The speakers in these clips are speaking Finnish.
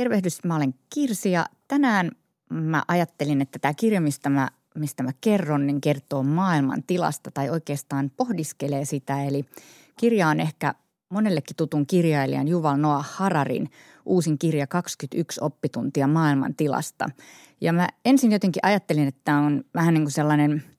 Tervehdys, mä olen Kirsi ja tänään mä ajattelin, että tämä kirja, mistä mä, mistä mä kerron, niin kertoo maailman tilasta tai oikeastaan pohdiskelee sitä. Eli kirja on ehkä monellekin tutun kirjailijan Juval Noah Hararin uusin kirja 21 oppituntia maailman tilasta. Ja mä ensin jotenkin ajattelin, että tämä on vähän niin kuin sellainen –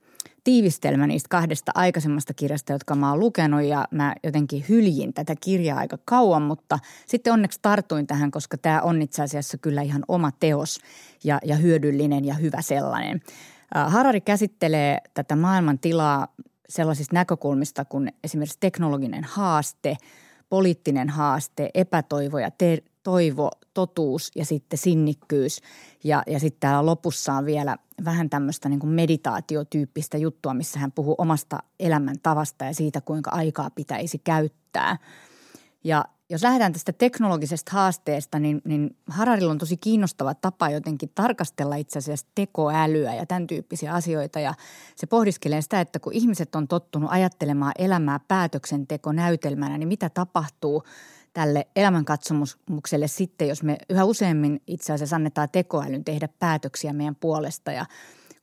tiivistelmä niistä kahdesta aikaisemmasta kirjasta, jotka mä oon lukenut ja mä jotenkin hyljin tätä kirjaa aika kauan, mutta sitten onneksi tartuin tähän, koska tämä on itse asiassa kyllä ihan oma teos ja, ja hyödyllinen ja hyvä sellainen. Harari käsittelee tätä maailman tilaa sellaisista näkökulmista kuin esimerkiksi teknologinen haaste, poliittinen haaste, epätoivo ja ter- toivo, totuus ja sitten sinnikkyys. Ja, ja sitten täällä lopussa on vielä vähän tämmöistä niin kuin meditaatiotyyppistä juttua, missä hän puhuu omasta elämäntavasta ja siitä, kuinka aikaa pitäisi käyttää. Ja jos lähdetään tästä teknologisesta haasteesta, niin, niin Hararilla on tosi kiinnostava tapa jotenkin tarkastella itse asiassa tekoälyä ja tämän tyyppisiä asioita. Ja se pohdiskelee sitä, että kun ihmiset on tottunut ajattelemaan elämää päätöksentekonäytelmänä, niin mitä tapahtuu – tälle elämänkatsomukselle sitten, jos me yhä useammin itse asiassa annetaan tekoälyn tehdä päätöksiä meidän puolesta ja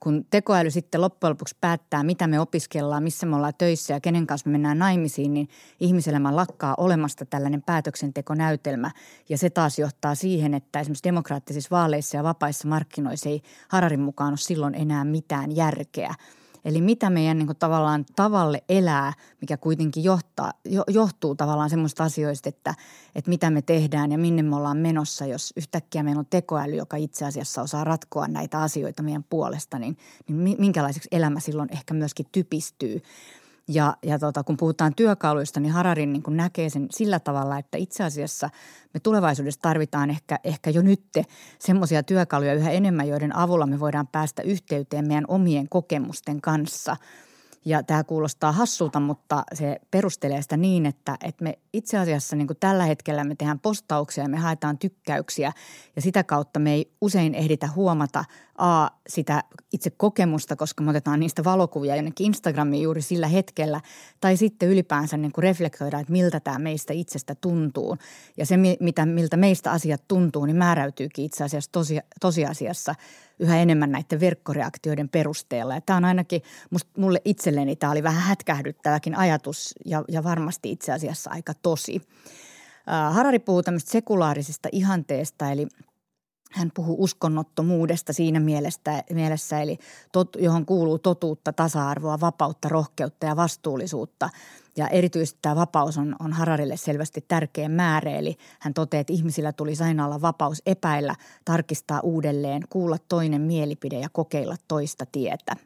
kun tekoäly sitten loppujen lopuksi päättää, mitä me opiskellaan, missä me ollaan töissä ja kenen kanssa me mennään naimisiin, niin ihmiselämä lakkaa olemasta tällainen päätöksentekonäytelmä. Ja se taas johtaa siihen, että esimerkiksi demokraattisissa vaaleissa ja vapaissa markkinoissa ei Hararin mukaan ole silloin enää mitään järkeä – Eli mitä meidän niin kuin, tavallaan tavalle elää, mikä kuitenkin johtaa, jo, johtuu tavallaan semmoista asioista, että, että mitä me tehdään ja minne me ollaan menossa, jos yhtäkkiä meillä on tekoäly, joka itse asiassa osaa ratkoa näitä asioita meidän puolesta, niin, niin minkälaiseksi elämä silloin ehkä myöskin typistyy. Ja, ja tota, kun puhutaan työkaluista, niin Hararin niin näkee sen sillä tavalla, että itse asiassa me tulevaisuudessa tarvitaan ehkä, ehkä jo nyt semmoisia työkaluja yhä enemmän, joiden avulla me voidaan päästä yhteyteen meidän omien kokemusten kanssa – ja tämä kuulostaa hassulta, mutta se perustelee sitä niin, että, että me itse asiassa niin kuin tällä hetkellä me tehdään postauksia ja me haetaan tykkäyksiä ja sitä kautta me ei usein ehditä huomata A, sitä itse kokemusta, koska me otetaan niistä valokuvia jonnekin Instagramiin juuri sillä hetkellä tai sitten ylipäänsä niin kuin reflektoidaan, että miltä tämä meistä itsestä tuntuu. Ja se, mitä, miltä meistä asiat tuntuu, niin määräytyykin itse asiassa tosi, tosiasiassa – yhä enemmän näiden verkkoreaktioiden perusteella. Ja tämä on ainakin musta, mulle itselleni tämä oli vähän hätkähdyttäväkin ajatus ja, ja varmasti itse asiassa aika tosi. Harari puhuu tämmöistä sekulaarisesta ihanteesta, eli hän puhuu uskonnottomuudesta siinä mielessä, mielessä eli tot, johon kuuluu totuutta, tasa-arvoa, vapautta, rohkeutta ja vastuullisuutta. Ja erityisesti tämä vapaus on, on Hararille selvästi tärkeä määrä, eli hän toteaa, että ihmisillä tulisi aina olla vapaus epäillä, tarkistaa uudelleen, kuulla toinen mielipide ja kokeilla toista tietä.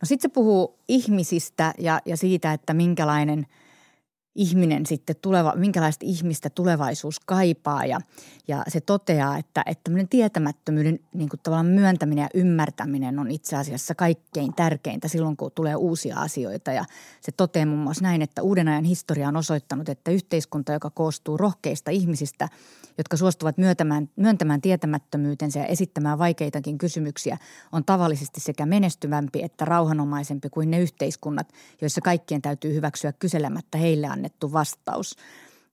No sitten se puhuu ihmisistä ja, ja siitä, että minkälainen – ihminen sitten tuleva, minkälaista ihmistä tulevaisuus kaipaa ja, ja se toteaa, että, että tämmöinen tietämättömyyden niin kuin tavallaan myöntäminen ja ymmärtäminen on itse asiassa kaikkein tärkeintä silloin, kun tulee uusia asioita. Ja se toteaa muun muassa näin, että uuden ajan historia on osoittanut, että yhteiskunta, joka koostuu rohkeista ihmisistä, jotka suostuvat myöntämään, myöntämään tietämättömyytensä ja esittämään vaikeitakin kysymyksiä, on tavallisesti sekä menestyvämpi että rauhanomaisempi kuin ne yhteiskunnat, joissa kaikkien täytyy hyväksyä kyselemättä heille annettu annettu vastaus.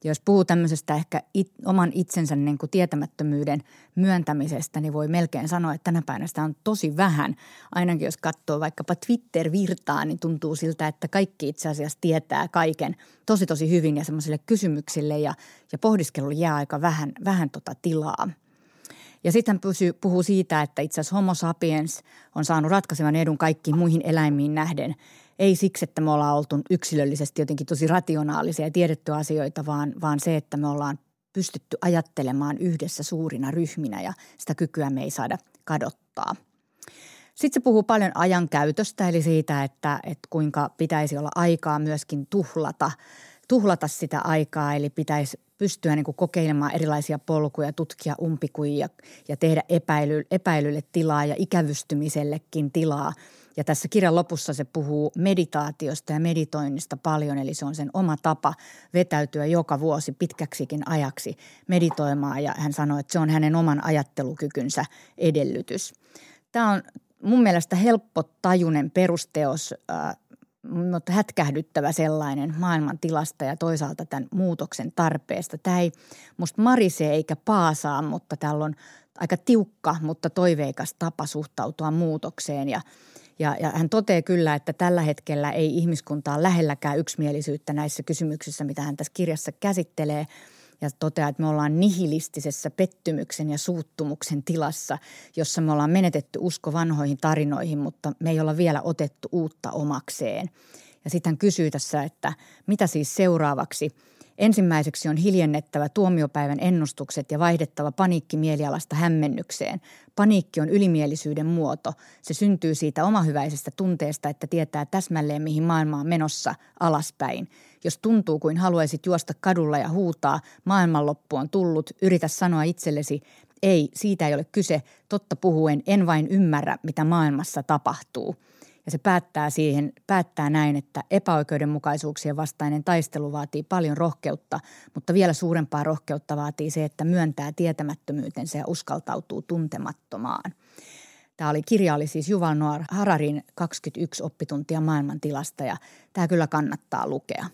Ja jos puhuu tämmöisestä ehkä it, oman itsensä niin kuin tietämättömyyden myöntämisestä, niin voi melkein sanoa, että tänä päivänä sitä on tosi vähän. Ainakin jos katsoo vaikkapa Twitter-virtaa, niin tuntuu siltä, että kaikki itse asiassa tietää kaiken tosi tosi hyvin ja semmoisille kysymyksille ja, ja pohdiskelulle jää aika vähän, vähän tota tilaa. Ja sitten hän puhuu siitä, että itse asiassa homo sapiens on saanut ratkaisevan edun kaikkiin muihin eläimiin nähden – ei siksi, että me ollaan oltu yksilöllisesti jotenkin tosi rationaalisia ja tiedetty asioita, vaan, vaan se, että me ollaan pystytty ajattelemaan yhdessä suurina ryhminä ja sitä kykyä me ei saada kadottaa. Sitten se puhuu paljon ajankäytöstä, eli siitä, että, että kuinka pitäisi olla aikaa myöskin tuhlata, tuhlata sitä aikaa, eli pitäisi pystyä niin kuin kokeilemaan erilaisia polkuja, tutkia umpikuja ja tehdä epäily, epäilylle tilaa ja ikävystymisellekin tilaa – ja tässä kirjan lopussa se puhuu meditaatiosta ja meditoinnista paljon, eli se on sen oma tapa vetäytyä joka vuosi pitkäksikin ajaksi meditoimaan. Ja hän sanoi, että se on hänen oman ajattelukykynsä edellytys. Tämä on mun mielestä helppo tajunen perusteos. Mutta hätkähdyttävä sellainen maailman tilasta ja toisaalta tämän muutoksen tarpeesta. Tämä ei musta marisee eikä paasaa, mutta täällä on aika tiukka, mutta toiveikas tapa suhtautua muutokseen ja ja, ja hän toteaa kyllä, että tällä hetkellä ei ihmiskuntaa lähelläkään yksimielisyyttä näissä kysymyksissä, mitä hän tässä kirjassa käsittelee – ja toteaa, että me ollaan nihilistisessä pettymyksen ja suuttumuksen tilassa, jossa me ollaan menetetty usko vanhoihin tarinoihin, mutta me ei olla vielä otettu uutta omakseen. Ja sitten hän kysyy tässä, että mitä siis seuraavaksi – Ensimmäiseksi on hiljennettävä tuomiopäivän ennustukset ja vaihdettava paniikki mielialasta hämmennykseen. Paniikki on ylimielisyyden muoto. Se syntyy siitä omahyväisestä tunteesta, että tietää täsmälleen mihin maailma on menossa alaspäin. Jos tuntuu kuin haluaisit juosta kadulla ja huutaa, maailmanloppu on tullut, yritä sanoa itsellesi, ei, siitä ei ole kyse, totta puhuen, en vain ymmärrä, mitä maailmassa tapahtuu – ja se päättää, siihen, päättää näin, että epäoikeudenmukaisuuksien vastainen taistelu vaatii paljon rohkeutta, mutta vielä suurempaa rohkeutta vaatii se, että myöntää tietämättömyytensä ja uskaltautuu tuntemattomaan. Tämä oli, kirja oli siis Juval Noir Hararin 21 oppituntia maailmantilasta ja tämä kyllä kannattaa lukea.